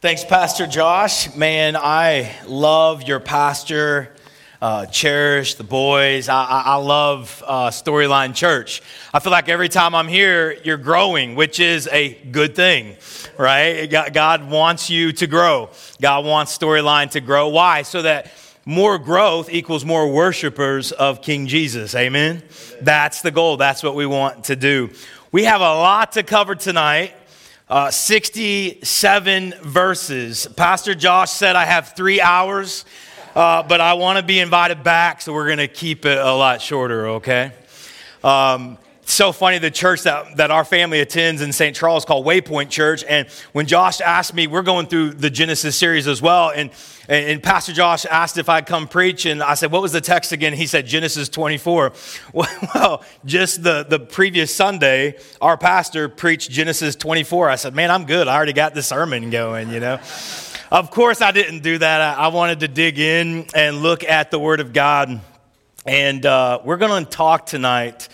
Thanks, Pastor Josh. Man, I love your pastor. Uh, cherish the boys. I, I, I love uh, Storyline Church. I feel like every time I'm here, you're growing, which is a good thing, right? God wants you to grow. God wants Storyline to grow. Why? So that more growth equals more worshipers of King Jesus. Amen? Amen? That's the goal. That's what we want to do. We have a lot to cover tonight. Uh, 67 verses. Pastor Josh said I have three hours, uh, but I want to be invited back, so we're going to keep it a lot shorter, okay? Um, so funny the church that, that our family attends in st charles called waypoint church. And when josh asked me we're going through the genesis series as well. And, and pastor josh asked if i'd come preach. And i said what was the text again? He said genesis 24 well just the, the previous sunday our pastor preached genesis 24 i said man i'm good. I already got the sermon going you know. Of course i didn't do that. I, I wanted to dig in and look at the word of god. And uh, we're going to talk tonight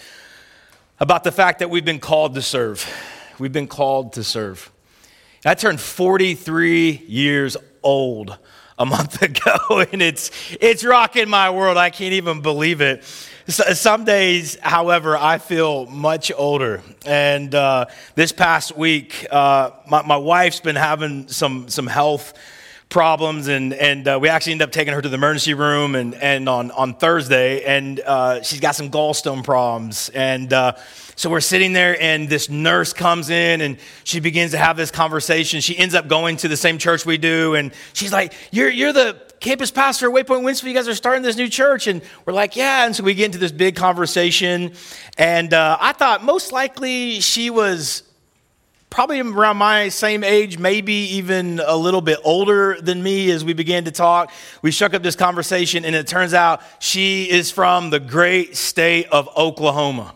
about the fact that we've been called to serve. We've been called to serve. I turned 43 years old a month ago, and it's, it's rocking my world. I can't even believe it. Some days, however, I feel much older. And uh, this past week, uh, my, my wife's been having some, some health problems and, and uh, we actually ended up taking her to the emergency room and, and on, on thursday and uh, she's got some gallstone problems. And uh, so we're sitting there and this nurse comes in and she begins to have this conversation. She ends up going to the same church we do and she's like you're, you're the campus pastor at waypoint winston. You guys are starting this new church. And we're like yeah. And so we get into this big conversation and uh, i thought most likely she was probably around my same age, maybe even a little bit older than me as we began to talk. We struck up this conversation, and it turns out she is from the great state of Oklahoma.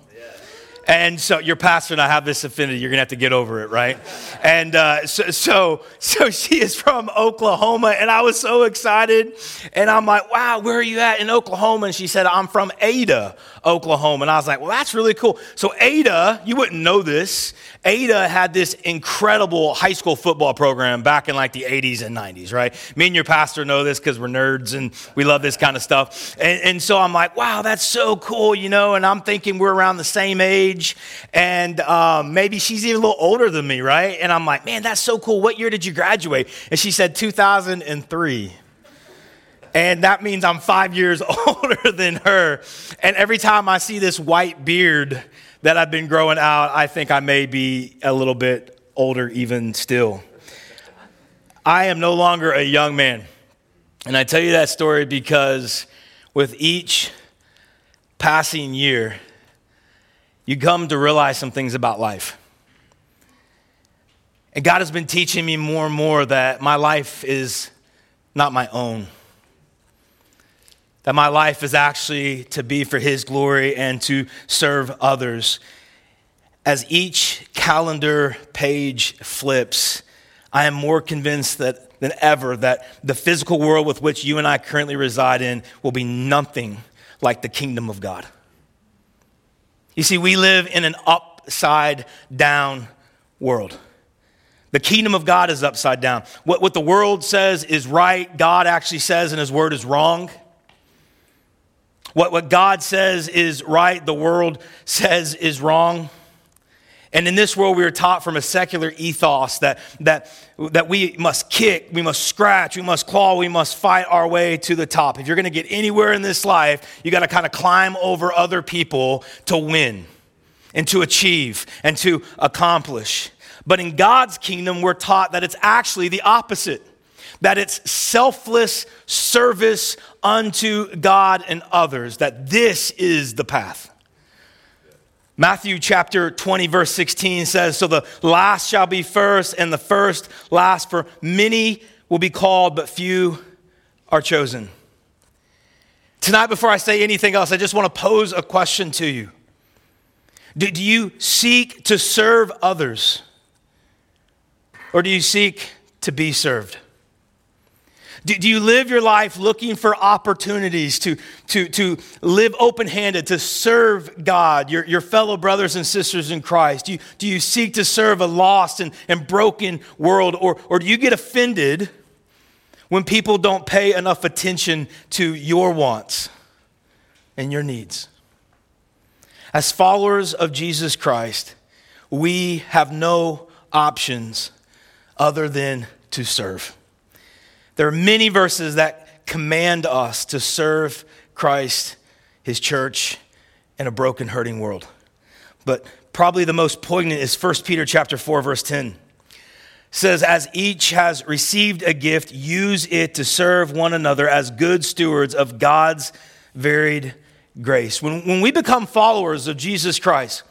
And so your pastor and I have this affinity. You're gonna have to get over it, right? And uh, so, so, so she is from Oklahoma, and I was so excited. And I'm like, "Wow, where are you at in Oklahoma?" And she said, "I'm from Ada, Oklahoma." And I was like, "Well, that's really cool." So Ada, you wouldn't know this. Ada had this incredible high school football program back in like the 80s and 90s, right? Me and your pastor know this because we're nerds and we love this kind of stuff. And, and so I'm like, "Wow, that's so cool," you know. And I'm thinking we're around the same age age, and um, maybe she's even a little older than me, right? And I'm like, man, that's so cool. What year did you graduate? And she said 2003. And that means I'm five years older than her. And every time I see this white beard that I've been growing out, I think I may be a little bit older even still. I am no longer a young man. And I tell you that story because with each passing year, you come to realize some things about life. And God has been teaching me more and more that my life is not my own. That my life is actually to be for His glory and to serve others. As each calendar page flips, I am more convinced that, than ever that the physical world with which you and I currently reside in will be nothing like the kingdom of God. You see, we live in an upside down world. The kingdom of God is upside down. What, what the world says is right, God actually says in His word is wrong. What, what God says is right, the world says is wrong. And in this world, we are taught from a secular ethos that, that, that we must kick, we must scratch, we must claw, we must fight our way to the top. If you're going to get anywhere in this life, you got to kind of climb over other people to win and to achieve and to accomplish. But in God's kingdom, we're taught that it's actually the opposite that it's selfless service unto God and others, that this is the path. Matthew chapter 20, verse 16 says, So the last shall be first, and the first last, for many will be called, but few are chosen. Tonight, before I say anything else, I just want to pose a question to you. Do, do you seek to serve others, or do you seek to be served? Do, do, you live your life looking for opportunities to, to, to live open handed, to serve God, your, your fellow brothers and sisters in Christ? Do you, do you seek to serve a lost and, and broken world? Or, or do you get offended when people don't pay enough attention to your wants and your needs? As followers of Jesus Christ, we have no options other than to serve. There are many verses that command us to serve Christ, his church, in a broken, hurting world. But probably the most poignant is 1 Peter chapter 4 verse 10. It says as each has received a gift, use it to serve one another as good stewards of God's varied grace. When, when we become followers of Jesus Christ,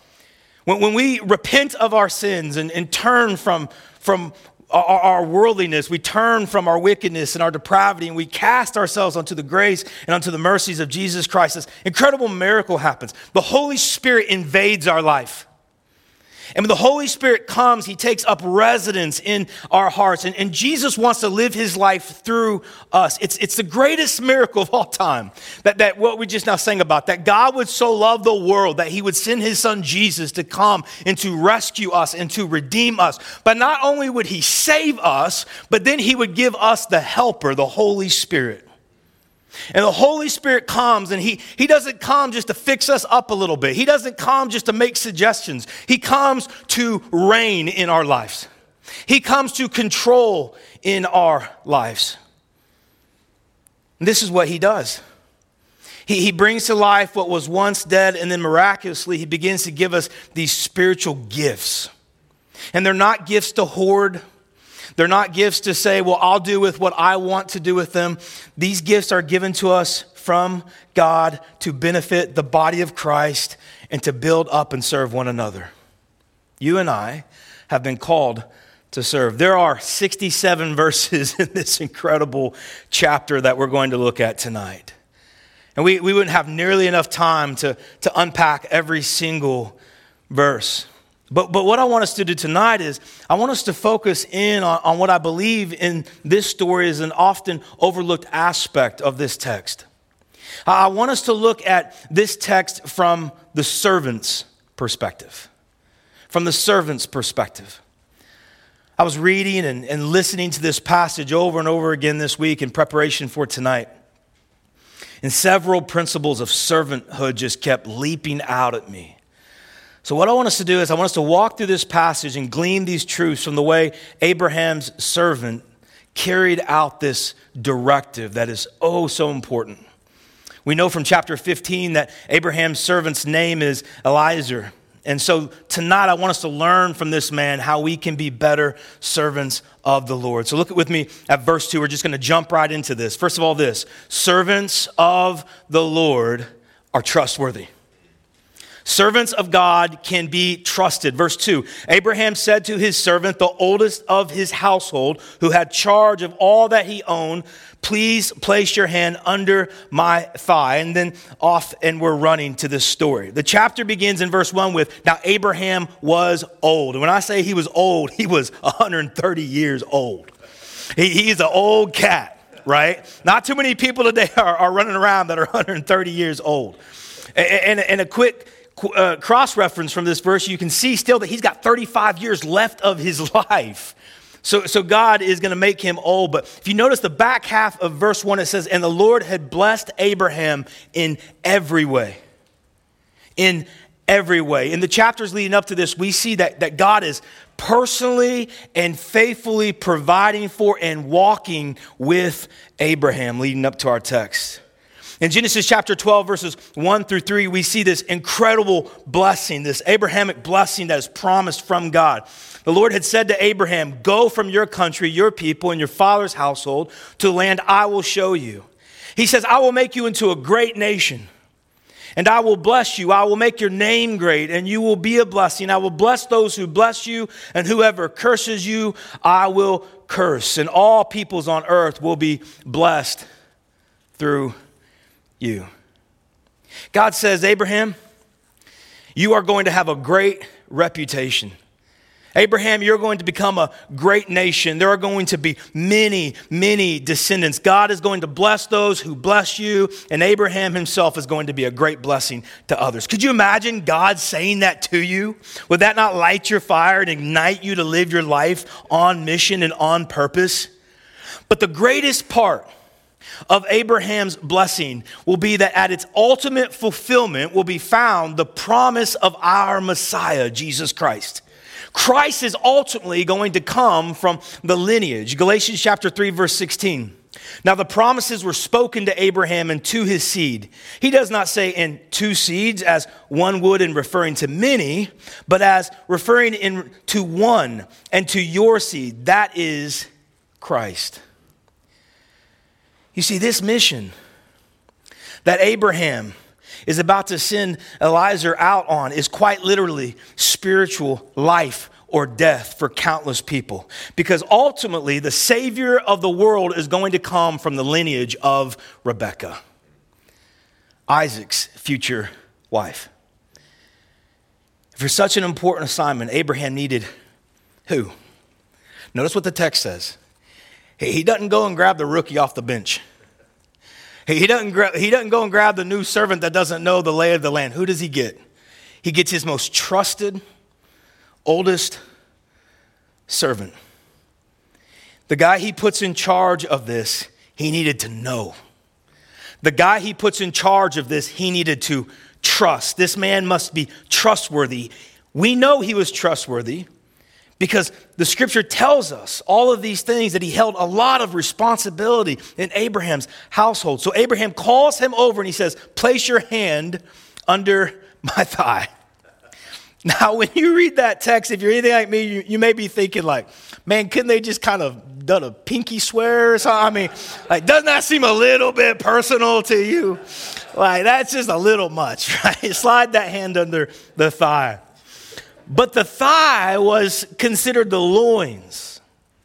when, when we repent of our sins and, and turn from, from our, our, worldliness, we turn from our wickedness and our depravity, and we cast ourselves onto the grace and onto the mercies of Jesus Christ. This incredible miracle happens. The Holy Spirit invades our life. And when the Holy Spirit comes, He takes up residence in our hearts. And, and, Jesus wants to live His life through us. It's, it's the greatest miracle of all time. That, that what we just now sang about, that God would so love the world that He would send His Son Jesus to come and to rescue us and to redeem us. But not only would He save us, but then He would give us the helper, the Holy Spirit. And the Holy Spirit comes, and he, he doesn't come just to fix us up a little bit. He doesn't come just to make suggestions. He comes to reign in our lives. He comes to control in our lives. And this is what he does. He, he brings to life what was once dead, and then miraculously, he begins to give us these spiritual gifts. And they're not gifts to hoard. They're not gifts to say, well, I'll do with what I want to do with them. These gifts are given to us from God to benefit the body of Christ and to build up and serve one another. You and I have been called to serve. There are 67 verses in this incredible chapter that we're going to look at tonight. And we, we wouldn't have nearly enough time to, to unpack every single verse. But, but what I want us to do tonight is I want us to focus in on, on what I believe in this story is an often overlooked aspect of this text. I want us to look at this text from the servant's perspective. From the servant's perspective. I was reading and, and listening to this passage over and over again this week in preparation for tonight. And several principles of servanthood just kept leaping out at me. So, what I want us to do is, I want us to walk through this passage and glean these truths from the way Abraham's servant carried out this directive that is oh so important. We know from chapter 15 that Abraham's servant's name is Eliezer. And so tonight I want us to learn from this man how we can be better servants of the Lord. So look with me at verse 2. We're just going to jump right into this. First of all, this servants of the Lord are trustworthy. Servants of God can be trusted. Verse 2 Abraham said to his servant, the oldest of his household, who had charge of all that he owned, Please place your hand under my thigh. And then off, and we're running to this story. The chapter begins in verse 1 with Now Abraham was old. And when I say he was old, he was 130 years old. He, he's an old cat, right? Not too many people today are, are running around that are 130 years old. And, and, and a quick uh, cross reference from this verse, you can see still that he's got 35 years left of his life. So, so God is going to make him old. But if you notice the back half of verse 1, it says, And the Lord had blessed Abraham in every way. In every way. In the chapters leading up to this, we see that, that God is personally and faithfully providing for and walking with Abraham, leading up to our text. In Genesis chapter 12, verses 1 through 3, we see this incredible blessing, this Abrahamic blessing that is promised from God. The Lord had said to Abraham, Go from your country, your people, and your father's household to the land I will show you. He says, I will make you into a great nation, and I will bless you. I will make your name great, and you will be a blessing. I will bless those who bless you, and whoever curses you, I will curse. And all peoples on earth will be blessed through you. God says, Abraham, you are going to have a great reputation. Abraham, you're going to become a great nation. There are going to be many, many descendants. God is going to bless those who bless you, and Abraham himself is going to be a great blessing to others. Could you imagine God saying that to you? Would that not light your fire and ignite you to live your life on mission and on purpose? But the greatest part of Abraham's blessing will be that at its ultimate fulfillment will be found the promise of our Messiah, Jesus Christ. Christ is ultimately going to come from the lineage. Galatians chapter 3 verse 16. Now the promises were spoken to Abraham and to his seed. He does not say in two seeds as one would in referring to many, but as referring in to one and to your seed. That is Christ. You see this mission that Abraham is about to send Eliezer out on is quite literally spiritual life or death for countless people. Because ultimately, the Savior of the world is going to come from the lineage of Rebekah, Isaac's future wife. For such an important assignment, Abraham needed who? Notice what the text says. He doesn't go and grab the rookie off the bench. He doesn't, he doesn't go and grab the new servant that doesn't know the lay of the land. Who does he get? He gets his most trusted, oldest servant. The guy he puts in charge of this, he needed to know. The guy he puts in charge of this, he needed to trust. This man must be trustworthy. We know he was trustworthy because the scripture tells us all of these things that he held a lot of responsibility in Abraham's household. So Abraham calls him over and he says, Place your hand under my thigh. Now, when you read that text, if you're anything like me, you, you may be thinking, like, man, couldn't they just kind of done a pinky swear or something? I mean, like, doesn't that seem a little bit personal to you? Like, that's just a little much, right? Slide that hand under the thigh. But the thigh was considered the loins,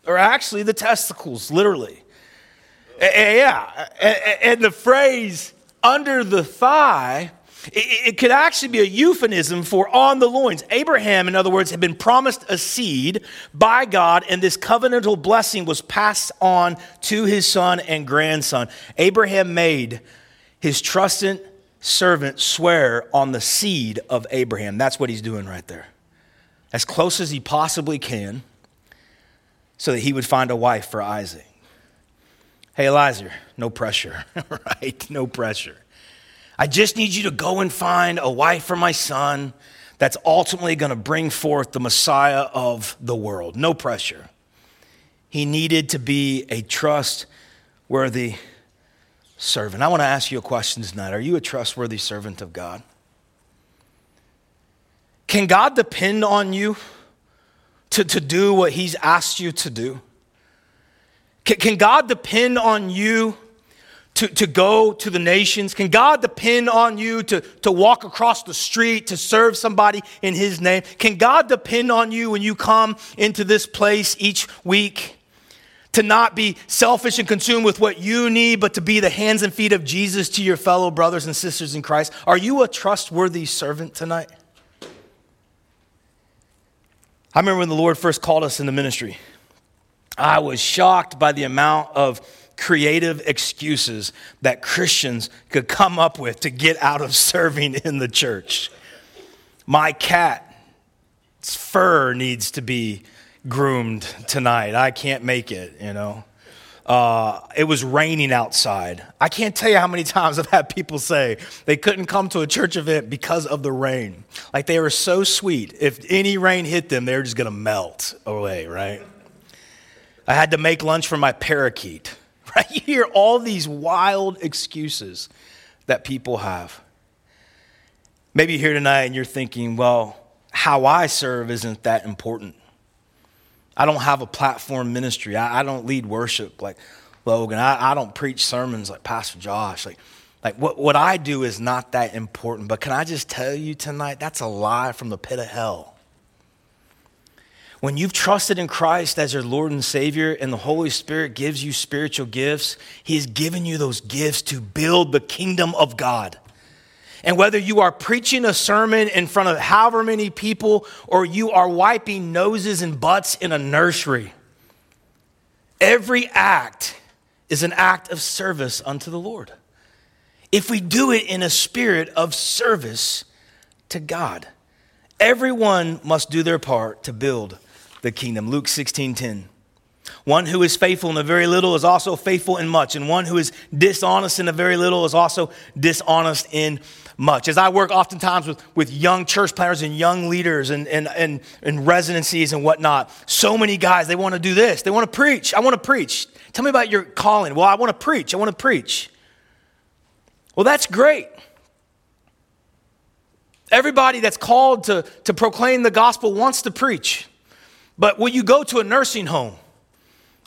or actually the testicles, literally. Yeah. And the phrase under the thigh, it could actually be a euphemism for on the loins. Abraham, in other words, had been promised a seed by God, and this covenantal blessing was passed on to his son and grandson. Abraham made his trusted servant swear on the seed of Abraham. That's what he's doing right there as close as he possibly can so that he would find a wife for Isaac. Hey, Eliezer, no pressure, right? No pressure. I just need you to go and find a wife for my son that's ultimately going to bring forth the Messiah of the world. No pressure. He needed to be a trustworthy servant. I want to ask you a question tonight. Are you a trustworthy servant of God? Can God depend on you to, to do what He's asked you to do? Can, can God depend on you to, to go to the nations? Can God depend on you to, to walk across the street to serve somebody in His name? Can God depend on you when you come into this place each week? To not be selfish and consumed with what you need, but to be the hands and feet of Jesus to your fellow brothers and sisters in Christ. Are you a trustworthy servant tonight? I remember when the Lord first called us into ministry, I was shocked by the amount of creative excuses that Christians could come up with to get out of serving in the church. My cat's fur needs to be groomed tonight. I can't make it, you know. Uh, it was raining outside. I can't tell you how many times I've had people say they couldn't come to a church event because of the rain. Like they were so sweet. If any rain hit them, they were just going to melt away, right? I had to make lunch for my parakeet. Right? You hear all these wild excuses that people have. Maybe you're here tonight and you're thinking, well, how I serve isn't that important. I don't have a platform ministry. I, I don't lead worship like Logan. I, I don't preach sermons like Pastor Josh. Like, like what, what I do is not that important. But can I just tell you tonight, that's a lie from the pit of hell. When you've trusted in Christ as your Lord and Savior and the Holy Spirit gives you spiritual gifts, He has given you those gifts to build the kingdom of God. And whether you are preaching a sermon in front of however many people or you are wiping noses and butts in a nursery, every act is an act of service unto the Lord. If we do it in a spirit of service to God, everyone must do their part to build the kingdom. Luke 16 10. One who is faithful in a very little is also faithful in much, and one who is dishonest in a very little is also dishonest in much. As I work oftentimes with, with young church planters and young leaders and, and, and, and residencies and whatnot, so many guys, they want to do this. They want to preach. I want to preach. Tell me about your calling. Well, I want to preach. I want to preach. Well, that's great. Everybody that's called to, to proclaim the gospel wants to preach. But will you go to a nursing home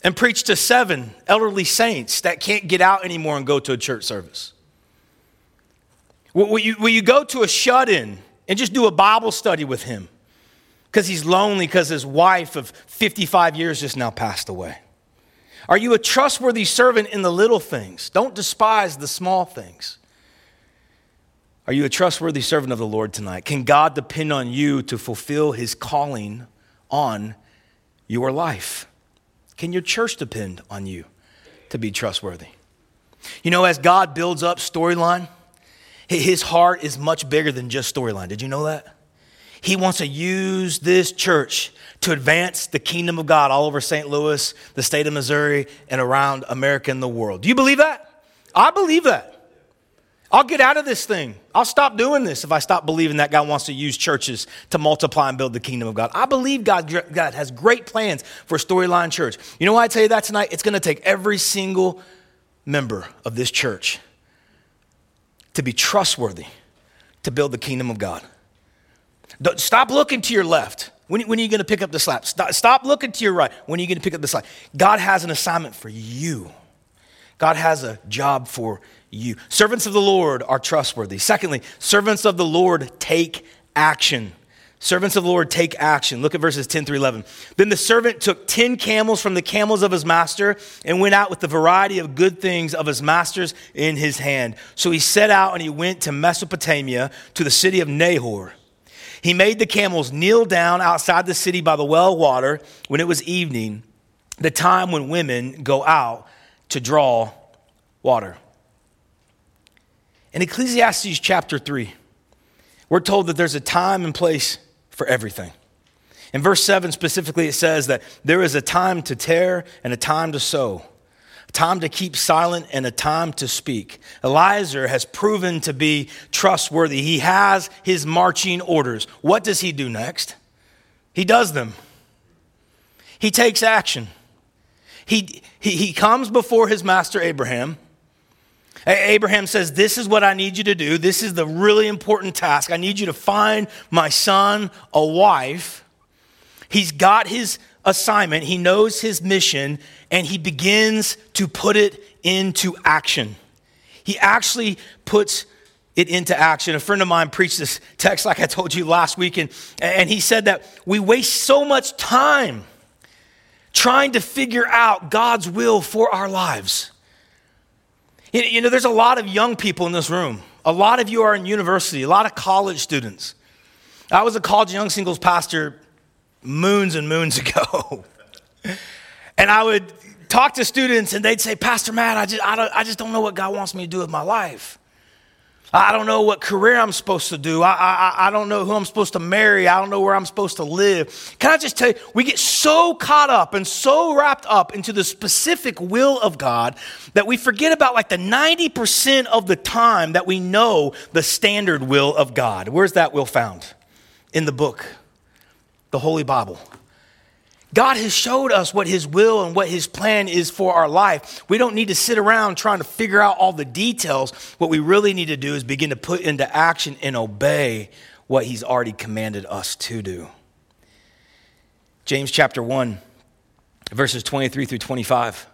and preach to seven elderly saints that can't get out anymore and go to a church service? Will you, will you go to a shut in and just do a Bible study with him because he's lonely because his wife of 55 years just now passed away? Are you a trustworthy servant in the little things? Don't despise the small things. Are you a trustworthy servant of the Lord tonight? Can God depend on you to fulfill his calling on your life? Can your church depend on you to be trustworthy? You know, as God builds up storyline, his heart is much bigger than just storyline. Did you know that? He wants to use this church to advance the kingdom of God all over St. Louis, the state of Missouri, and around America and the world. Do you believe that? I believe that. I'll get out of this thing. I'll stop doing this if I stop believing that God wants to use churches to multiply and build the kingdom of God. I believe God, God has great plans for Storyline Church. You know why I tell you that tonight? It's going to take every single member of this church to be trustworthy to build the kingdom of God. Stop looking to your left. When, when are you going to pick up the slack? Stop, stop looking to your right. When are you going to pick up the slack? God has an assignment for you. God has a job for you. Servants of the Lord are trustworthy. Secondly, servants of the Lord take action. Servants of the Lord take action. Look at verses 10 through 11. Then the servant took 10 camels from the camels of his master and went out with the variety of good things of his master's in his hand. So he set out and he went to Mesopotamia to the city of Nahor. He made the camels kneel down outside the city by the well water when it was evening, the time when women go out to draw water. In Ecclesiastes chapter 3, we're told that there's a time and place for everything. In verse 7 specifically, it says that there is a time to tear and a time to sow, a time to keep silent and a time to speak. Eliezer has proven to be trustworthy. He has his marching orders. What does he do next? He does them, he takes action. He, he, he comes before his master Abraham Abraham says, This is what I need you to do. This is the really important task. I need you to find my son a wife. He's got his assignment, he knows his mission, and he begins to put it into action. He actually puts it into action. A friend of mine preached this text, like I told you last week, and, and he said that we waste so much time trying to figure out God's will for our lives. You know, there's a lot of young people in this room. A lot of you are in university, a lot of college students. I was a college young singles pastor moons and moons ago. and I would talk to students and they'd say, Pastor Matt, I just, I, don't, I just don't know what God wants me to do with my life. I don't know what career I'm supposed to do. I, I, I don't know who I'm supposed to marry. I don't know where I'm supposed to live. Can I just tell you, we get so caught up and so wrapped up into the specific will of God that we forget about like the 90% of the time that we know the standard will of God. Where's that will found? In the book, the Holy Bible. God has showed us what His will and what His plan is for our life. We don't need to sit around trying to figure out all the details. What we really need to do is begin to put into action and obey what He's already commanded us to do. James chapter 1, verses 23 through 25.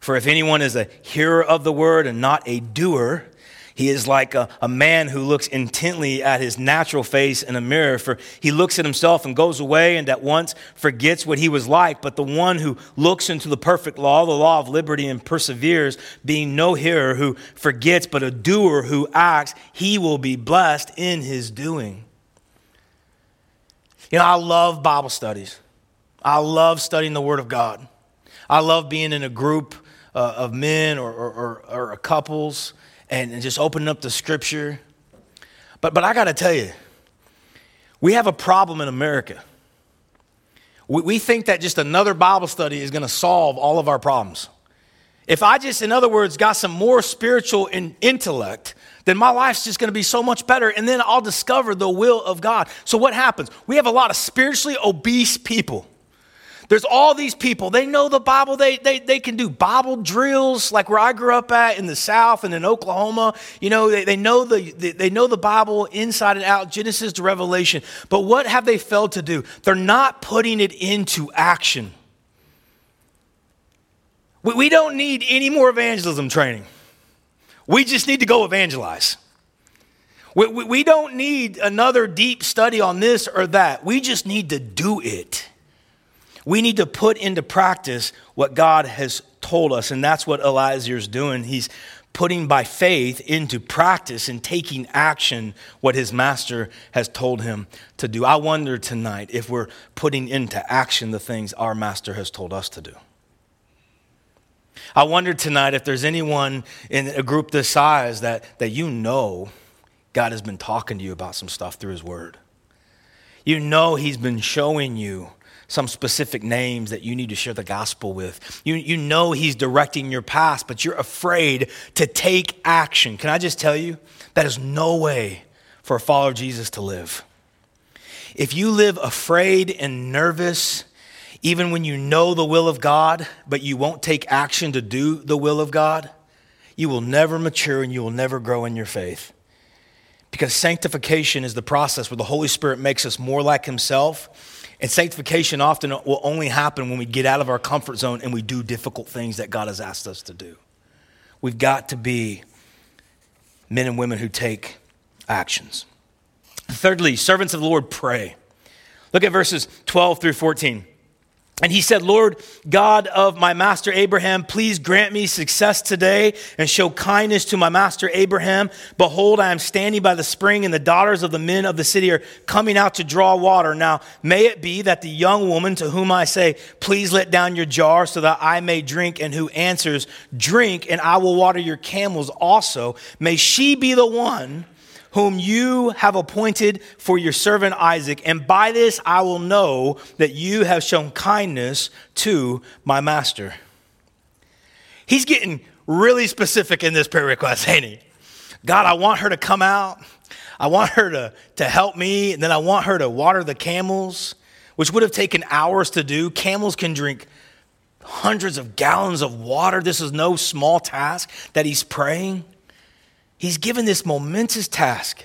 For if anyone is a hearer of the word and not a doer, He is like a, a man who looks intently at his natural face in a mirror, for he looks at himself and goes away and at once forgets what he was like. But the one who looks into the perfect law, the law of liberty, and perseveres, being no hearer who forgets, but a doer who acts, he will be blessed in his doing. You know, I love Bible studies. I love studying the Word of God. I love being in a group uh, of men or, or, or, or couples and, and just opening up the scripture. But, but I got to tell you, we have a problem in America. We, we think that just another Bible study is going to solve all of our problems. If I just, in other words, got some more spiritual in, intellect, then my life's just going to be so much better. And then I'll discover the will of God. So, what happens? We have a lot of spiritually obese people there's all these people. They know the Bible. They, they, they can do Bible drills like where I grew up at in the South and in Oklahoma. You know, they, they, know the, they know the Bible inside and out, Genesis to Revelation. But what have they failed to do? They're not putting it into action. We, we don't need any more evangelism training. We just need to go evangelize. We, we, we don't need another deep study on this or that. We just need to do it. We need to put into practice what God has told us, and that's what is doing. He's putting by faith into practice and taking action what his master has told him to do. I wonder tonight if we're putting into action the things our master has told us to do. I wonder tonight if there's anyone in a group this size that, that you know God has been talking to you about some stuff through his word. You know he's been showing you some specific names that you need to share the gospel with. You, you know He's directing your path, but you're afraid to take action. Can I just tell you? That is no way for a follower of Jesus to live. If you live afraid and nervous, even when you know the will of God, but you won't take action to do the will of God, you will never mature and you will never grow in your faith. Because sanctification is the process where the Holy Spirit makes us more like Himself and sanctification often will only happen when we get out of our comfort zone and we do difficult things that God has asked us to do. We've got to be men and women who take actions. Thirdly, servants of the Lord pray. Look at verses 12 through 14. And he said, Lord God of my master Abraham, please grant me success today and show kindness to my master Abraham. Behold, I am standing by the spring, and the daughters of the men of the city are coming out to draw water. Now, may it be that the young woman to whom I say, Please let down your jar so that I may drink, and who answers, Drink, and I will water your camels also, may she be the one whom you have appointed for your servant Isaac. And by this I will know that you have shown kindness to my master. He's getting really specific in this prayer request, ain't he? God, I want her to come out. I want her to, to help me. And then I want her to water the camels, which would have taken hours to do. Camels can drink hundreds of gallons of water. This is no small task that he's praying. He's given this momentous task.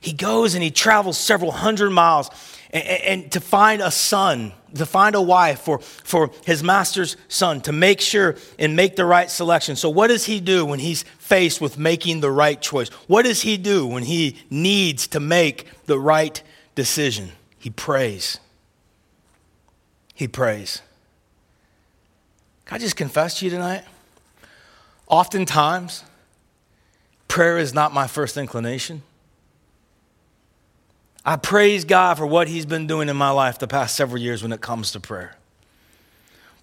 He goes and he travels several hundred miles and, and, to find a son, to find a wife for, for his master's son, to make sure and make the right selection. So, what does he do when he's faced with making the right choice? What does he do when he needs to make the right decision? He prays. He prays. Can I just confess to you tonight? Oftentimes, Prayer is not my first inclination. I praise God for what He's been doing in my life the past several years when it comes to prayer.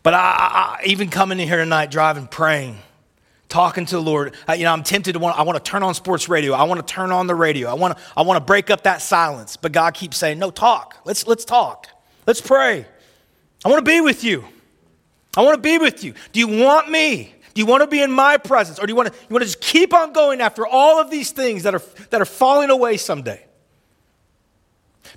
But I, I even coming in here tonight, driving, praying, talking to the Lord, I, you know, I'm tempted to want. I want to turn on sports radio. I want to turn on the radio. I want to. I want to break up that silence. But God keeps saying, "No, talk. Let's let's talk. Let's pray. I want to be with you. I want to be with you. Do you want me? Do you want to be in my presence? Or do you want to, you want to just keep on going after all of these things that are, that are falling away someday?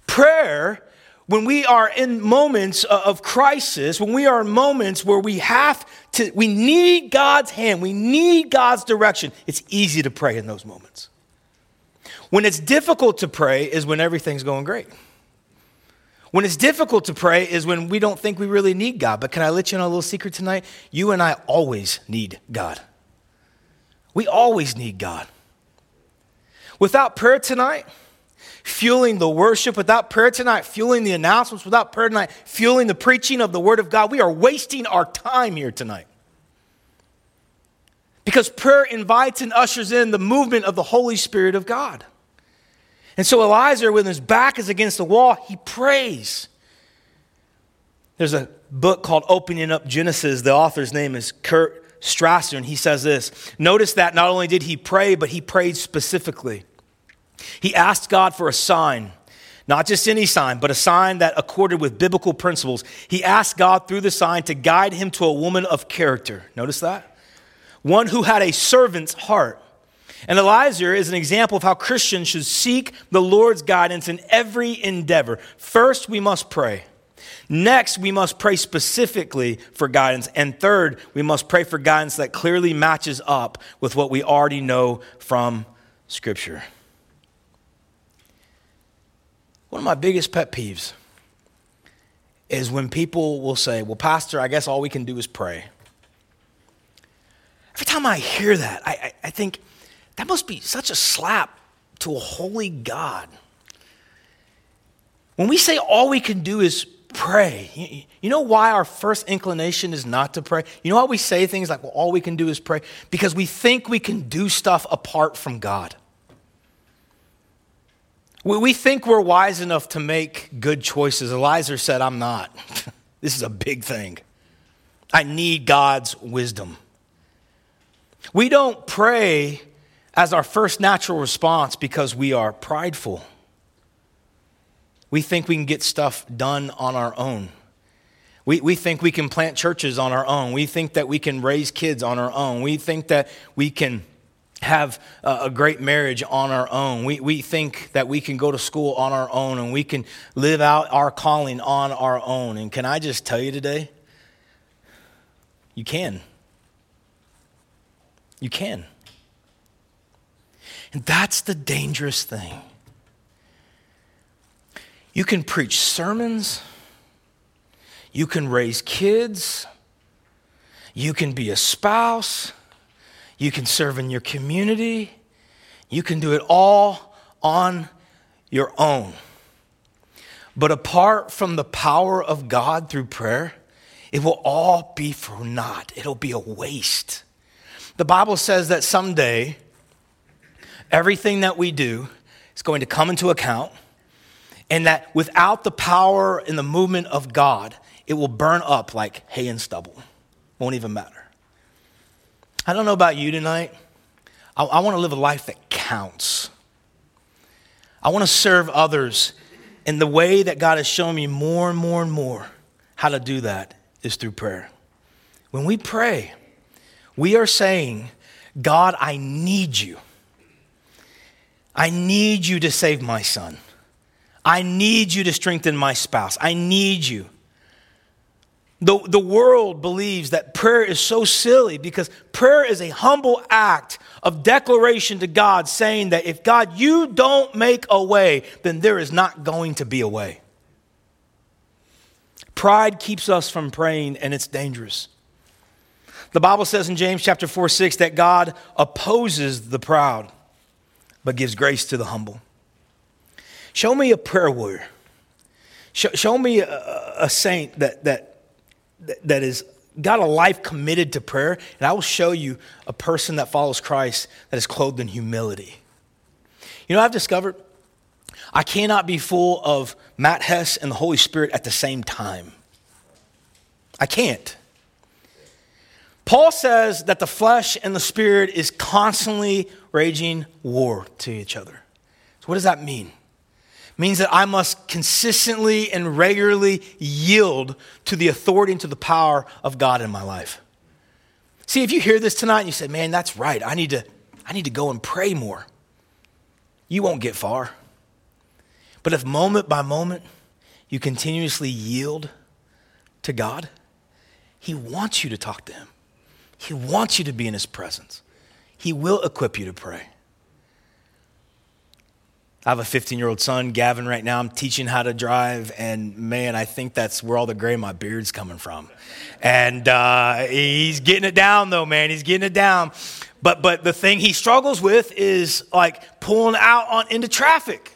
Prayer, when we are in moments of crisis, when we are in moments where we have to, we need God's hand, we need God's direction, it's easy to pray in those moments. When it's difficult to pray is when everything's going great. When it's difficult to pray is when we don't think we really need God. But can I let you know a little secret tonight? You and I always need God. We always need God. Without prayer tonight, fueling the worship, without prayer tonight, fueling the announcements, without prayer tonight, fueling the preaching of the Word of God, we are wasting our time here tonight. Because prayer invites and ushers in the movement of the Holy Spirit of God. And so Elijah, when his back is against the wall, he prays. There's a book called Opening Up Genesis. The author's name is Kurt Strassner, and he says this Notice that not only did he pray, but he prayed specifically. He asked God for a sign, not just any sign, but a sign that accorded with biblical principles. He asked God through the sign to guide him to a woman of character. Notice that? One who had a servant's heart. And Elijah is an example of how Christians should seek the Lord's guidance in every endeavor. First, we must pray. Next, we must pray specifically for guidance. And third, we must pray for guidance that clearly matches up with what we already know from Scripture. One of my biggest pet peeves is when people will say, Well, Pastor, I guess all we can do is pray. Every time I hear that, I, I, I think that must be such a slap to a holy God. When we say all we can do is pray, you know why our first inclination is not to pray? You know why we say things like, well, all we can do is pray? Because we think we can do stuff apart from God. We think we're wise enough to make good choices. Elijah said, I'm not. this is a big thing. I need God's wisdom. We don't pray as our first natural response because we are prideful. We think we can get stuff done on our own. We, we think we can plant churches on our own. We think that we can raise kids on our own. We think that we can have a great marriage on our own. We, we think that we can go to school on our own and we can live out our calling on our own. And can I just tell you today? You can. You can. That's the dangerous thing. You can preach sermons, you can raise kids, you can be a spouse you can serve in your community. You can do it all on your own. But apart from the power of God through prayer, it will all be for naught. It'll be a waste. The Bible says that someday everything that we do is going to come into account, and that without the power and the movement of God, it will burn up like hay and stubble. Won't even matter. I don't know about you tonight. I, I want to live a life that counts. I want to serve others. And the way that God has shown me more and more and more how to do that is through prayer. When we pray, we are saying, God, I need you. I need you to save my son. I need you to strengthen my spouse. I need you. The, the world believes that prayer is so silly because prayer is a humble act of declaration to God saying that if God, you don't make a way, then there is not going to be a way. Pride keeps us from praying and it's dangerous. The Bible says in James chapter 4 6 that God opposes the proud but gives grace to the humble. Show me a prayer warrior. Show, show me a, a saint that, that that is got a life committed to prayer, and I will show you a person that follows Christ that is clothed in humility. You know, I've discovered I cannot be full of Matt Hess and the Holy Spirit at the same time. I can't. Paul says that the flesh and the spirit is constantly raging war to each other. So, what does that mean? It means that I must consistently and regularly yield to the authority and to the power of God in my life. See, if you hear this tonight and you say, man, that's right, I need to, I need to go and pray more, you won't get far. But if moment by moment you continuously yield to God, He wants you to talk to Him. He wants you to be in His presence. He will equip you to pray. I have a 15 year old son, Gavin, right now. I'm teaching how to drive, and man, I think that's where all the gray in my beard's coming from. And uh, he's getting it down, though, man. He's getting it down. But, but the thing he struggles with is like pulling out on, into traffic.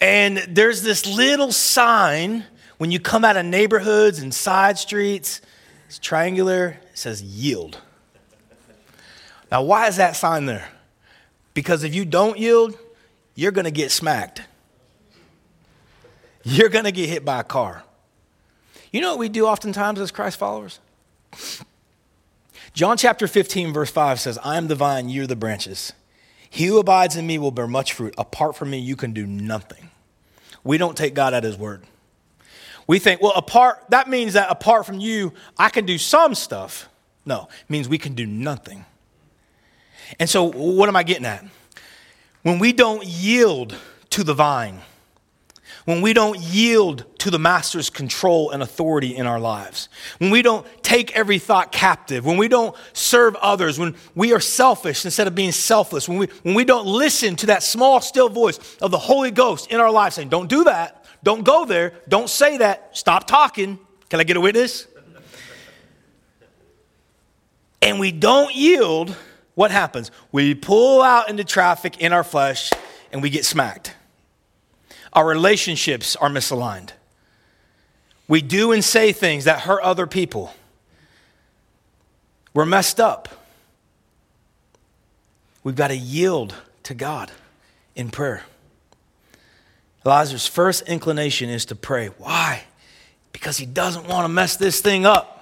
And there's this little sign when you come out of neighborhoods and side streets, it's triangular, it says yield. Now, why is that sign there? Because if you don't yield, you're going to get smacked. You're going to get hit by a car. You know what we do oftentimes as Christ followers? John chapter 15, verse 5 says, I am the vine, you're the branches. He who abides in me will bear much fruit. Apart from me, you can do nothing. We don't take God at his word. We think, well, apart, that means that apart from you, I can do some stuff. No, it means we can do nothing. And so, what am I getting at? When we don't yield to the vine, when we don't yield to the master's control and authority in our lives, when we don't take every thought captive, when we don't serve others, when we are selfish instead of being selfless, when we, when we don't listen to that small, still voice of the Holy Ghost in our lives saying, Don't do that, don't go there. Don't say that. Stop talking. Can I get a witness? and we don't yield, what happens? We pull out into traffic in our flesh and we get smacked. Our relationships are misaligned. We do and say things that hurt other people. We're messed up. We've got to yield to God in prayer. Eliezer's first inclination is to pray. Why? Because he doesn't want to mess this thing up.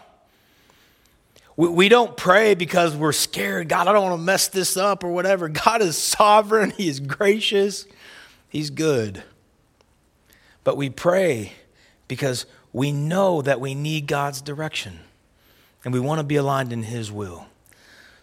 We, we don't pray because we're scared. God, I don't want to mess this up or whatever. God is sovereign, He is gracious, He's good. But we pray because we know that we need God's direction and we want to be aligned in His will.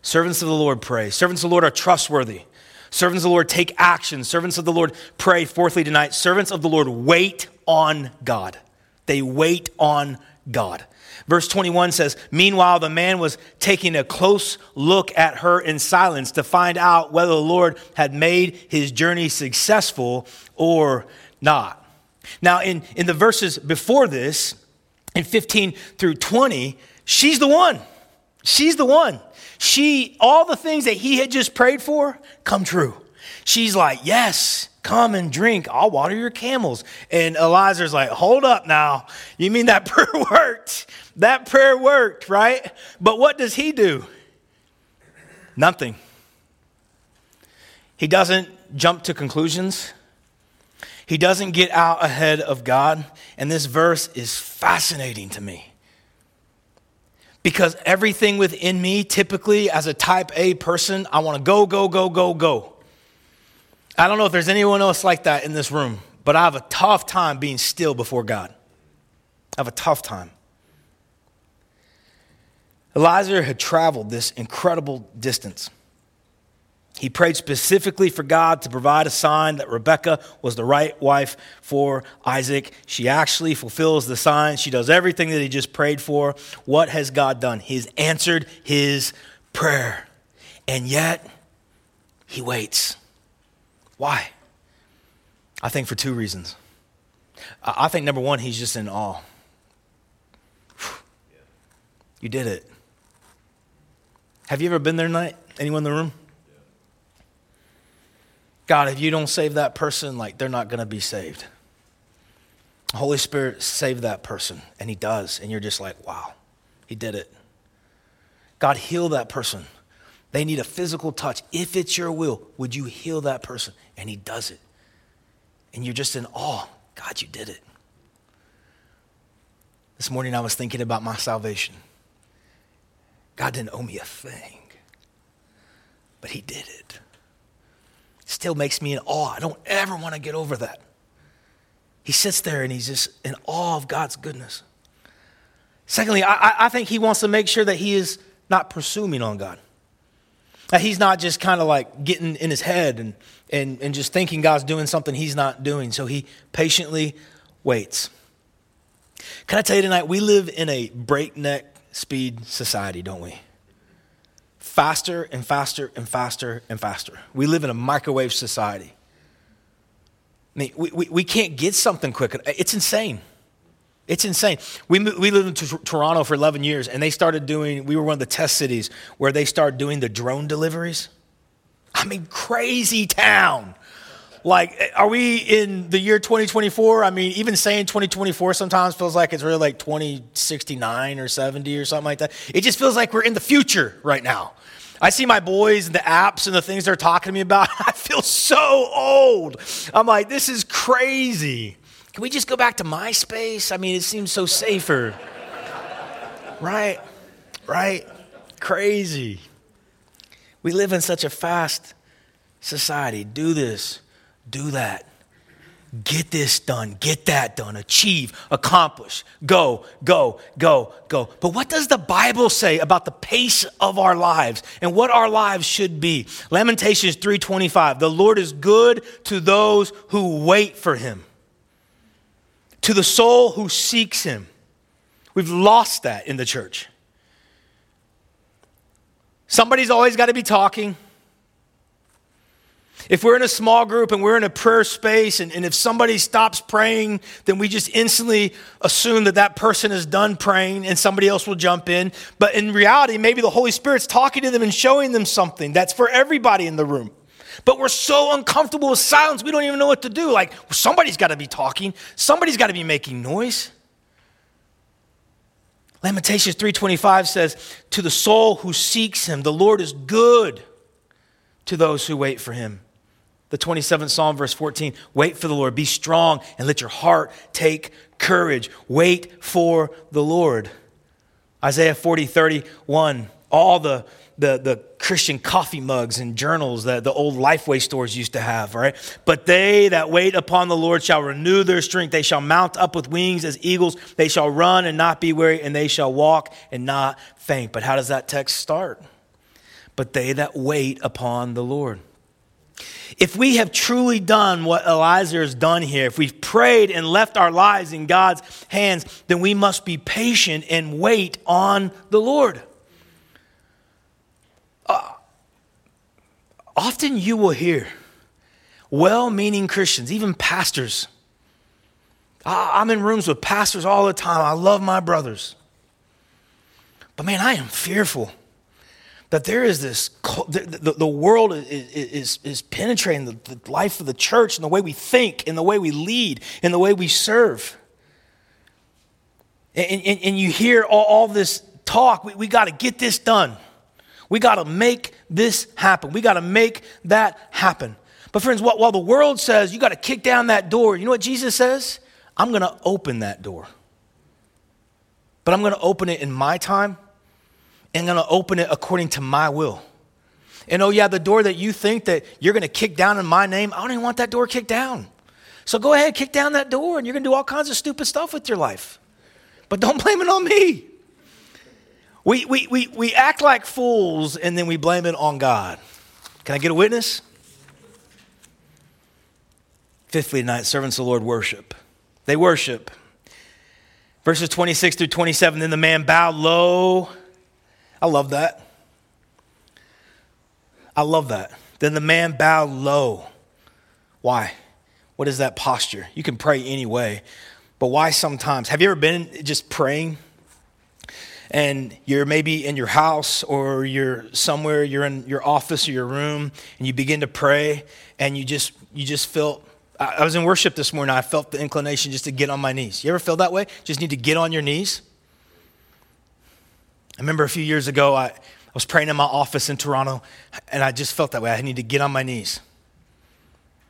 Servants of the Lord pray. Servants of the Lord are trustworthy. Servants of the Lord take action. Servants of the Lord pray. Fourthly, tonight, servants of the Lord wait on God. They wait on God. Verse 21 says, Meanwhile, the man was taking a close look at her in silence to find out whether the Lord had made his journey successful or not. Now, in, in the verses before this, in 15 through 20, she's the one. She's the one she, all the things that he had just prayed for come true. She's like, Yes, come and drink. I'll water your camels. And Eliezer like, Hold up now. You mean that prayer worked? That prayer worked, right? But what does he do? Nothing. He doesn't jump to conclusions. He doesn't get out ahead of God. And this verse is fascinating to me because everything within me, typically as a type A person, I want to go, go, go, go, go. I don't know if there's anyone else like that in this room, but I have a tough time being still before God. I have a tough time. Eliezer had traveled this incredible distance. He prayed specifically for God to provide a sign that Rebecca was the right wife for Isaac. She actually fulfills the sign. She does everything that he just prayed for. What has God done? He's answered his prayer. And yet, he waits. Why? I think for two reasons. I think number one, he's just in awe. You did it. Have you ever been there tonight? Anyone in the room? God, if you don't save that person, like they're not going to be saved. Holy Spirit, save that person. And He does. And you're just like, wow, He did it. God, heal that person. They need a physical touch. If it's your will, would you heal that person? And He does it. And you're just in awe. God, you did it. This morning I was thinking about my salvation. God didn't owe me a thing, but He did it still makes me in awe. I don't ever want to get over that. He sits there and he's just in awe of God's goodness. Secondly, I, I think he wants to make sure that he is not presuming on God. That he's not just kind of like getting in his head and, and, and just thinking God's doing something he's not doing. So he patiently waits. Can I tell you tonight, we live in a breakneck speed society, don't we? faster and faster and faster and faster. We live in a microwave society. I mean, we, we, we can't get something quicker. It's insane. It's insane. We, we lived in Toronto for 11 years, and they started doing, we were one of the test cities where they started doing the drone deliveries. I mean, crazy town. Like, are we in the year 2024? I mean, even saying 2024 sometimes feels like it's really like 2069 or 70 or something like that. It just feels like we're in the future right now. I see my boys and the apps and the things they're talking to me about. I feel so old. I'm like, this is crazy. Can we just go back to MySpace? I mean, it seems so safer. right? Right? Crazy. We live in such a fast society. Do this, do that. Get this done, get that done, achieve, accomplish, go, go, go, go. But what does the Bible say about the pace of our lives and what our lives should be? Lamentations 3:25. The Lord is good to those who wait for him. To the soul who seeks him. We've lost that in the church. Somebody's always got to be talking. If we're in a small group and we're in a prayer space, and, and if somebody stops praying, then we just instantly assume that that person is done praying and somebody else will jump in. But in reality, maybe the Holy Spirit's talking to them and showing them something that's for everybody in the room. But we're so uncomfortable with silence, we don't even know what to do. Like, somebody's got to be talking, somebody's got to be making noise. Lamentations 3:25 says, "To the soul who seeks him, the Lord is good to those who wait for him." The 27th Psalm, verse 14 Wait for the Lord, be strong, and let your heart take courage. Wait for the Lord. Isaiah 40, 31, all the, the, the Christian coffee mugs and journals that the old Lifeway stores used to have, right? But they that wait upon the Lord shall renew their strength. They shall mount up with wings as eagles. They shall run and not be weary, and they shall walk and not faint. But how does that text start? But they that wait upon the Lord. If we have truly done what Eliezer has done here, if we've prayed and left our lives in God's hands, then we must be patient and wait on the Lord. Uh, often you will hear well meaning Christians, even pastors. I'm in rooms with pastors all the time. I love my brothers. But man, I am fearful that there is this, the, the, world is, is, is penetrating the, the life of the church and the way we think, and the way we lead, and the way we serve. And, and, and you hear all, all this talk, we, we got to get this done. We got to make this happen. We got to make that happen. But, friends, while the world says you got to kick down that door, you know what Jesus says? I'm going to open that door. But I'm going to open it in my time and going to open it according to my will. And oh, yeah, the door that you think that you're going to kick down in my name, I don't even want that door kicked down. So go ahead, kick down that door, and you're going to do all kinds of stupid stuff with your life. But don't blame it on me. We, we, we, we act like fools and then we blame it on God. Can I get a witness? Fifthly, tonight, servants of the Lord worship. They worship. Verses 26 through 27 Then the man bowed low I love that. I love that. Then the man bowed low. Why? What is that posture? You can pray anyway, but why sometimes? Have you ever been just praying and you're maybe in your house or you're somewhere, you're in your office or your room, and you begin to pray and you just you just feel I was in worship this morning. I felt the inclination just to get on my knees. You ever feel that way? Just need to get on your knees? I remember a few years ago, I, I was praying in my office in Toronto, and I just felt that way. I need to get on my knees.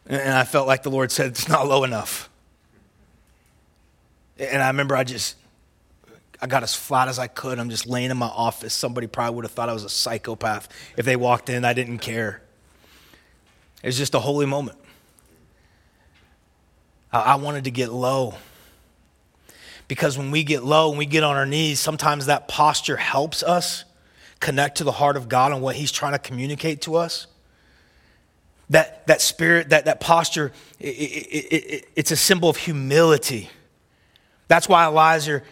And I felt like the Lord said, It's not low enough. And I remember I just, I got as flat as I could. I'm just laying in my office. Somebody probably would have thought I was a psychopath if they walked in. I didn't care. It was just a holy moment. I wanted to get low. Because when we get low and we get on our knees, sometimes that posture helps us connect to the heart of God and what He's trying to communicate to us. That, that spirit, that, that posture, it, it, it, it's a symbol of humility. That's why Eliezer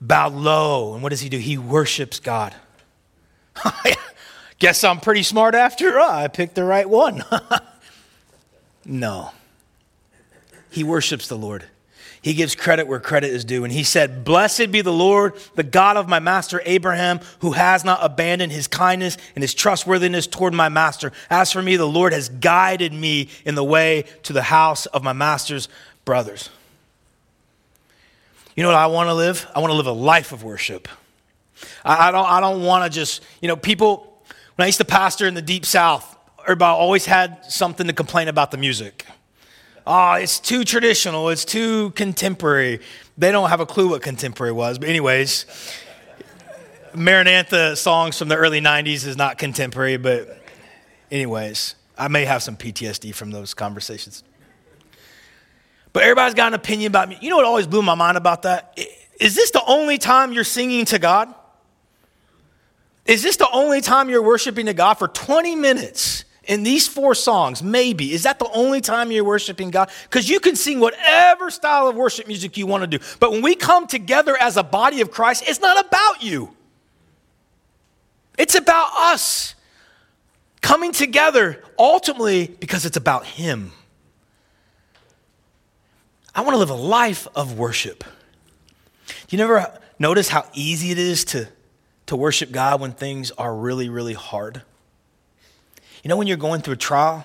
bowed low. And what does he do? He worships God. Guess I'm pretty smart after all. I picked the right one. no. He worships the Lord. He gives credit where credit is due. And he said, Blessed be the Lord, the God of my master Abraham, who has not abandoned his kindness and his trustworthiness toward my master. As for me, the Lord has guided me in the way to the house of my master's brothers. You know what I want to live? I want to live a life of worship. I, I don't, I don't want to just, you know, people, when I used to pastor in the deep south, everybody always had something to complain about the music oh, it's too traditional, it's too contemporary. They don't have a clue what contemporary was. But, anyways, Maranatha songs from the early 90s is not contemporary, but, anyways, I may have some PTSD from those conversations. But everybody's got an opinion about me. You know what always blew my mind about that? Is this the only time you're singing to God? Is this the only time you're worshiping to God for 20 minutes? In these four songs, maybe, is that the only time you're worshiping God? Because you can sing whatever style of worship music you want to do. But when we come together as a body of Christ, it's not about you, it's about us coming together ultimately because it's about Him. I want to live a life of worship. You never notice how easy it is to, to worship God when things are really, really hard? You know, when you're going through a trial,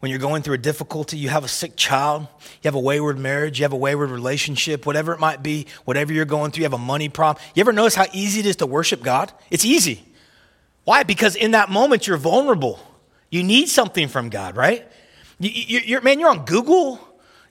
when you're going through a difficulty, you have a sick child, you have a wayward marriage, you have a wayward relationship, whatever it might be, whatever you're going through, you have a money problem. You ever notice how easy it is to worship God? It's easy. Why? Because in that moment, you're vulnerable. You need something from God, right? You, are man, you're on Google,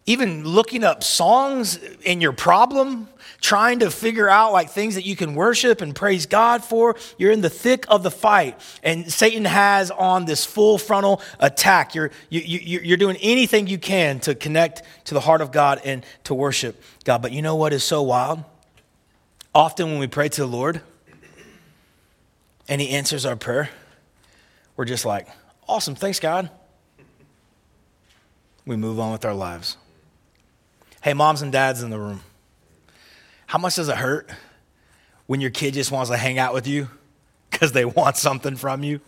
even looking up songs in your problem, trying to figure out like things that you can worship and praise God for. You're in the thick of the fight, and Satan has on this full frontal attack. You're, you, you, you're doing anything you can to connect to the heart of God and to worship God. But you know what is so wild? Often when we pray to the Lord and He answers our prayer, we're just like, awesome, thanks, God. We move on with our lives. Hey, moms and dads in the room. How much does it hurt when your kid just wants to hang out with you because they want something from you?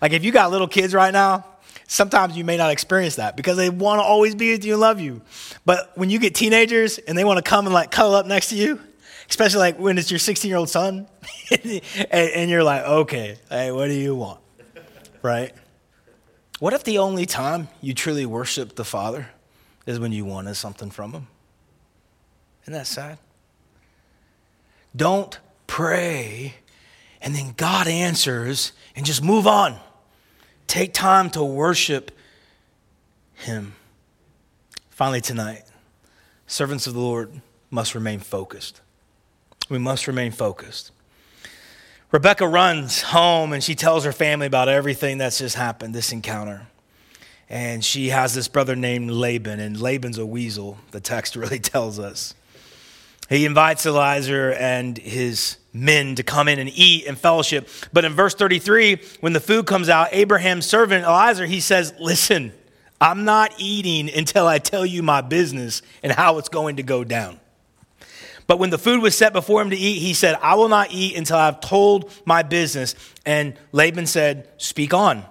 Like if you got little kids right now, sometimes you may not experience that because they want to always be with you and love you. But when you get teenagers and they want to come and like cuddle up next to you, especially like when it's your 16 year old son, and, and, you're like, okay, hey, what do you want? Right? What if the only time you truly worship the Father is when you wanted something from Him? Isn't that sad? Don't pray and then God answers and just move on. Take time to worship Him. Finally, tonight, servants of the Lord must remain focused. We must remain focused. Rebecca runs home and she tells her family about everything that's just happened, this encounter. And she has this brother named Laban, and Laban's a weasel, the text really tells us. He invites Eliezer and his men to come in and eat and fellowship. But in verse 33, when the food comes out, Abraham's servant Eliezer, he says, Listen, I'm not eating until I tell you my business and how it's going to go down. But when the food was set before him to eat, he said, I will not eat until I've told my business. And Laban said, Speak on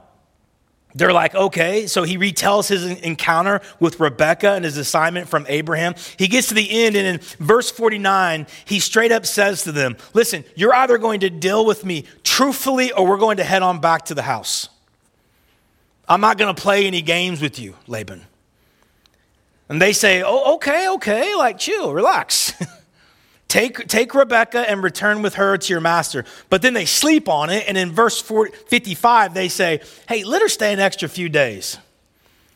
they're like, okay. So he retells his encounter with Rebecca and his assignment from Abraham. He gets to the end, and in verse 49, he straight up says to them, Listen, you're either going to deal with me truthfully or we're going to head on back to the house. I'm not going to play any games with you, Laban. And they say, Oh, okay, okay, like chill, relax. Take, take Rebecca and return with her to your master. But then they sleep on it. And in verse 55, they say, Hey, let her stay an extra few days.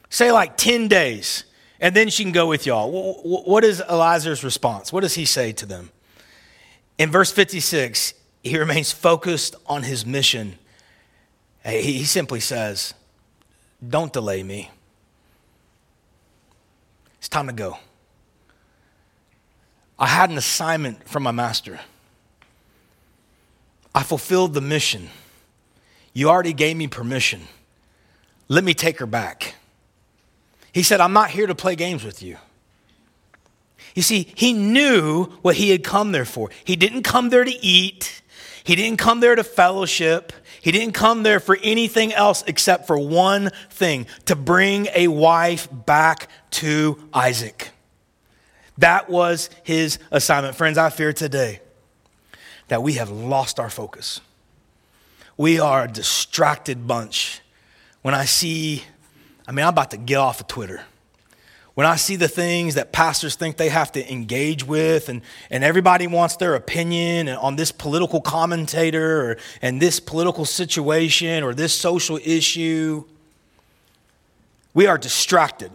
Say like 10 days. And then she can go with y'all. What is Eliezer's response? What does he say to them? In verse 56, he remains focused on his mission. He simply says, Don't delay me. It's time to go. I had an assignment from my master. I fulfilled the mission. You already gave me permission. Let me take her back. He said, I'm not here to play games with you. You see, he knew what he had come there for. He didn't come there to eat, he didn't come there to fellowship, he didn't come there for anything else except for one thing to bring a wife back to Isaac. That was his assignment. Friends, I fear today that we have lost our focus. We are a distracted bunch. When I see, I mean, I'm about to get off of Twitter. When I see the things that pastors think they have to engage with, and, and everybody wants their opinion on this political commentator or and this political situation or this social issue, we are distracted.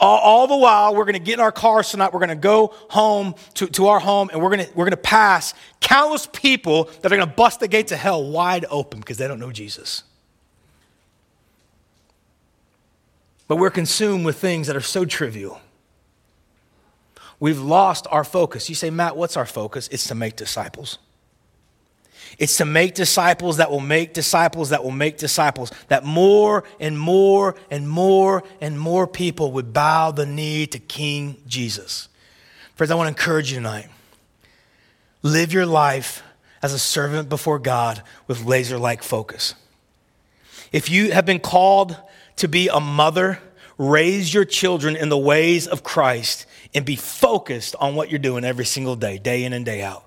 All, all the while, we're going to get in our cars tonight. We're going to go home to, to our home and we're going to, we're going to pass countless people that are going to bust the gates of hell wide open because they don't know Jesus. But we're consumed with things that are so trivial. We've lost our focus. You say, Matt, what's our focus? It's to make disciples. It's to make disciples that will make disciples that will make disciples, that more and more and more and more people would bow the knee to King Jesus. Friends, I want to encourage you tonight. Live your life as a servant before God with laser like focus. If you have been called to be a mother, raise your children in the ways of Christ and be focused on what you're doing every single day, day in and day out.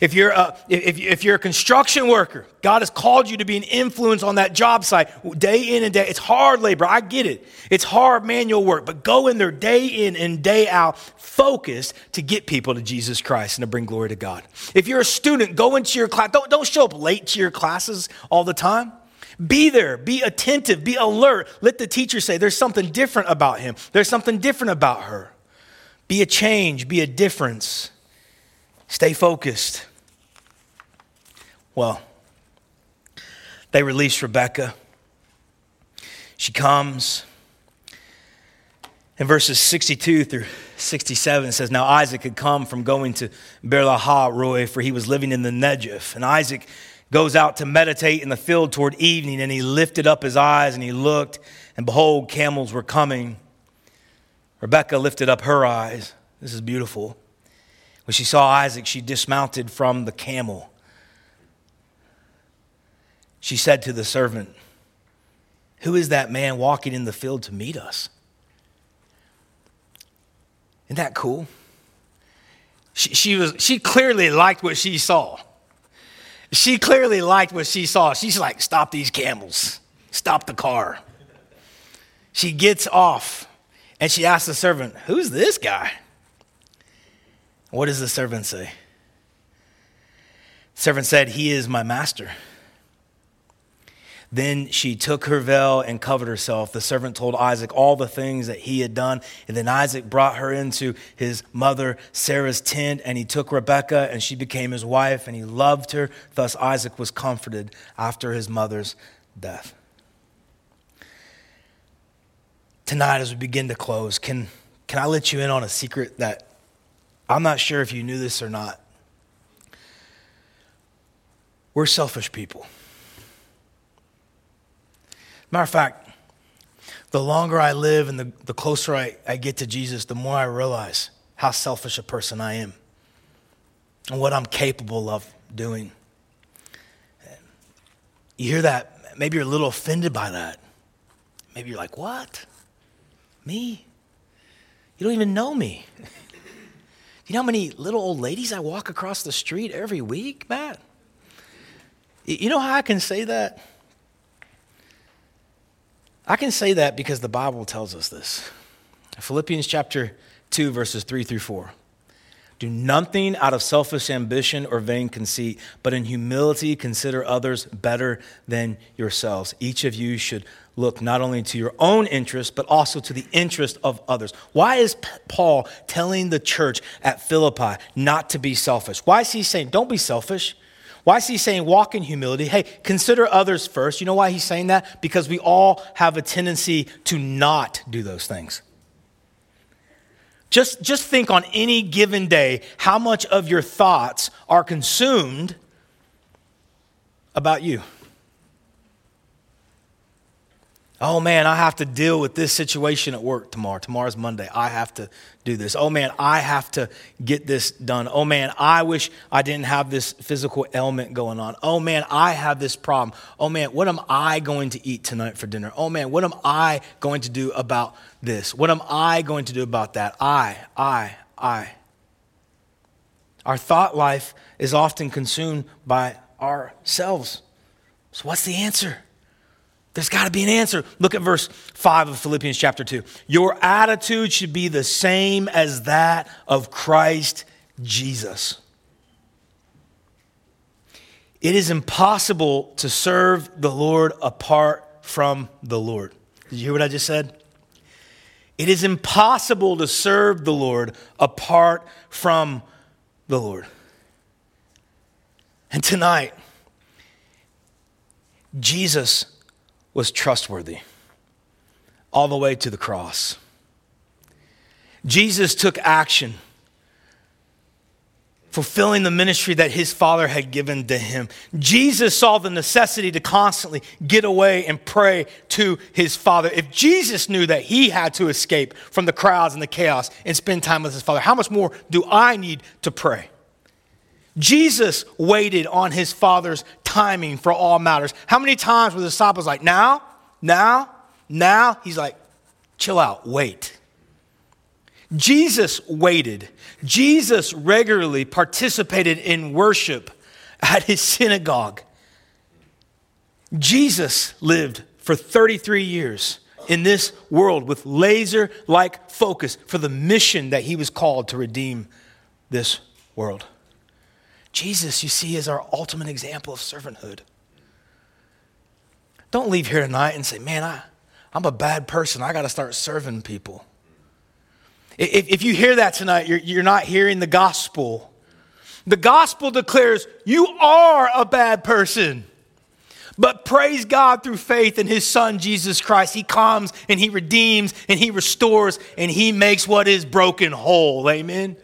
If you're, a, if, if you're a construction worker, God has called you to be an influence on that job site day in and day. It's hard labor. I get it. It's hard manual work, but go in there day in and day out, focused to get people to Jesus Christ and to bring glory to God. If you're a student, go into your class. Don't, don't show up late to your classes all the time. Be there, be attentive, be alert. Let the teacher say, There's something different about him, there's something different about her. Be a change, be a difference. Stay focused. Well, they release Rebecca. She comes. In verses 62 through 67, it says, Now Isaac had come from going to Beer-lahai-roi, for he was living in the Negev. And Isaac goes out to meditate in the field toward evening, and he lifted up his eyes and he looked, and behold, camels were coming. Rebecca lifted up her eyes. This is beautiful. When she saw Isaac, she dismounted from the camel. She said to the servant, Who is that man walking in the field to meet us? Isn't that cool? She, she, was, she clearly liked what she saw. She clearly liked what she saw. She's like, Stop these camels, stop the car. She gets off and she asks the servant, Who's this guy? What does the servant say? The servant said, He is my master. Then she took her veil and covered herself. The servant told Isaac all the things that he had done. And then Isaac brought her into his mother Sarah's tent, and he took Rebekah, and she became his wife, and he loved her. Thus Isaac was comforted after his mother's death. Tonight, as we begin to close, can, can I let you in on a secret that I'm not sure if you knew this or not. We're selfish people. Matter of fact, the longer I live and the, the closer I, I get to Jesus, the more I realize how selfish a person I am and what I'm capable of doing. You hear that? Maybe you're a little offended by that. Maybe you're like, what? Me? You don't even know me. You know how many little old ladies I walk across the street every week, Matt? You know how I can say that? I can say that because the Bible tells us this. Philippians chapter 2, verses 3 through 4. Do nothing out of selfish ambition or vain conceit, but in humility consider others better than yourselves. Each of you should look not only to your own interest, but also to the interest of others. Why is Paul telling the church at Philippi not to be selfish? Why is he saying, don't be selfish? Why is he saying walk in humility? Hey, consider others first. You know why he's saying that? Because we all have a tendency to not do those things. Just, just think on any given day how much of your thoughts are consumed about you. Oh man, I have to deal with this situation at work tomorrow. Tomorrow's Monday. I have to do this. Oh man, I have to get this done. Oh man, I wish I didn't have this physical ailment going on. Oh man, I have this problem. Oh man, what am I going to eat tonight for dinner? Oh man, what am I going to do about this? What am I going to do about that? I, I, I. Our thought life is often consumed by ourselves. So, what's the answer? There's got to be an answer. Look at verse 5 of Philippians chapter 2. Your attitude should be the same as that of Christ Jesus. It is impossible to serve the Lord apart from the Lord. Did you hear what I just said? It is impossible to serve the Lord apart from the Lord. And tonight, Jesus was trustworthy all the way to the cross. Jesus took action, fulfilling the ministry that his Father had given to him. Jesus saw the necessity to constantly get away and pray to his Father. If Jesus knew that he had to escape from the crowds and the chaos and spend time with his Father, how much more do I need to pray? Jesus waited on his Father's timing for all matters. How many times were the disciples like, now, now, now? He's like, chill out, wait. Jesus waited. Jesus regularly participated in worship at his synagogue. Jesus lived for 33 years in this world with laser like focus for the mission that he was called to redeem this world. Jesus, you see, is our ultimate example of servanthood. Don't leave here tonight and say, man, I, I'm a bad person. I got to start serving people. If, if you hear that tonight, you're, you're not hearing the gospel. The gospel declares you are a bad person. But praise God through faith in his son Jesus Christ. He comes and he redeems and he restores and he makes what is broken whole. Amen.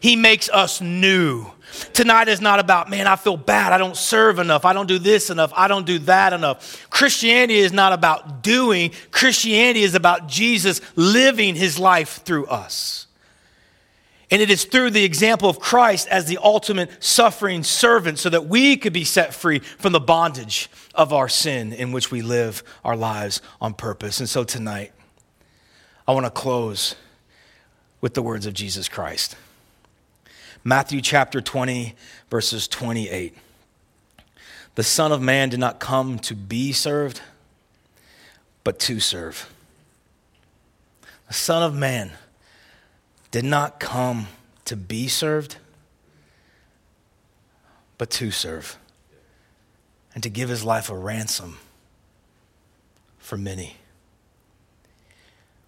He makes us new. Tonight is not about, man, I feel bad. I don't serve enough. I don't do this enough. I don't do that enough. Christianity is not about doing, Christianity is about Jesus living his life through us. And it is through the example of Christ as the ultimate suffering servant so that we could be set free from the bondage of our sin in which we live our lives on purpose. And so tonight, I want to close with the words of Jesus Christ. Matthew chapter 20, verses 28. The Son of Man did not come to be served, but to serve. The Son of Man did not come to be served, but to serve, and to give his life a ransom for many.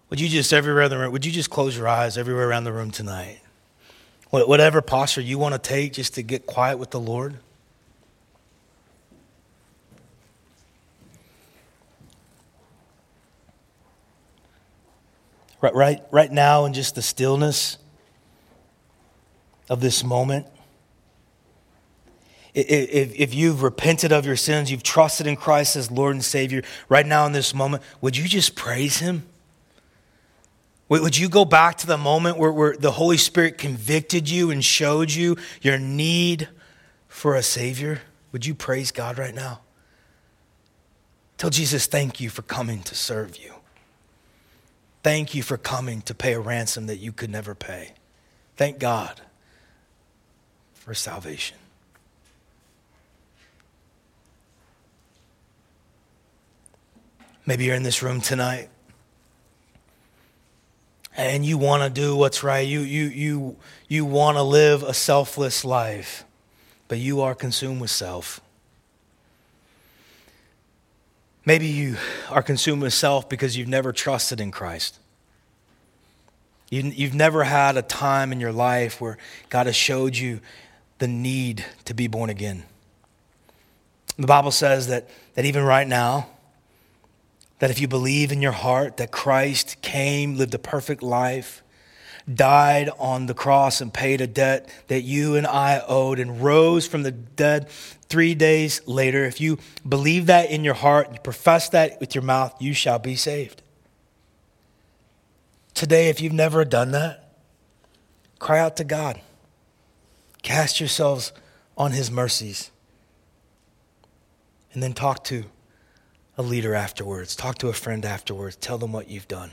Would you just everywhere the room, would you just close your eyes everywhere around the room tonight? Whatever posture you want to take just to get quiet with the Lord. Right, right, right now, in just the stillness of this moment, if, if you've repented of your sins, you've trusted in Christ as Lord and Savior, right now in this moment, would you just praise Him? Would you go back to the moment where, where the Holy Spirit convicted you and showed you your need for a Savior? Would you praise God right now? Tell Jesus, thank you for coming to serve you. Thank you for coming to pay a ransom that you could never pay. Thank God for salvation. Maybe you're in this room tonight and you want to do what's right. You, you, you, you want to live a selfless life, but you are consumed with self. Maybe you are consumed with self because you've never trusted in Christ. You, you've never had a time in your life where God has showed you the need to be born again. The Bible says that, that even right now, that if you believe in your heart that Christ came, lived a perfect life, died on the cross and paid a debt that you and I owed and rose from the dead three days later. If you believe that in your heart, you profess that with your mouth, you shall be saved. Today, if you've never done that, cry out to God. Cast yourselves on his mercies. And then talk to a leader afterwards. Talk to a friend afterwards. Tell them what you've done.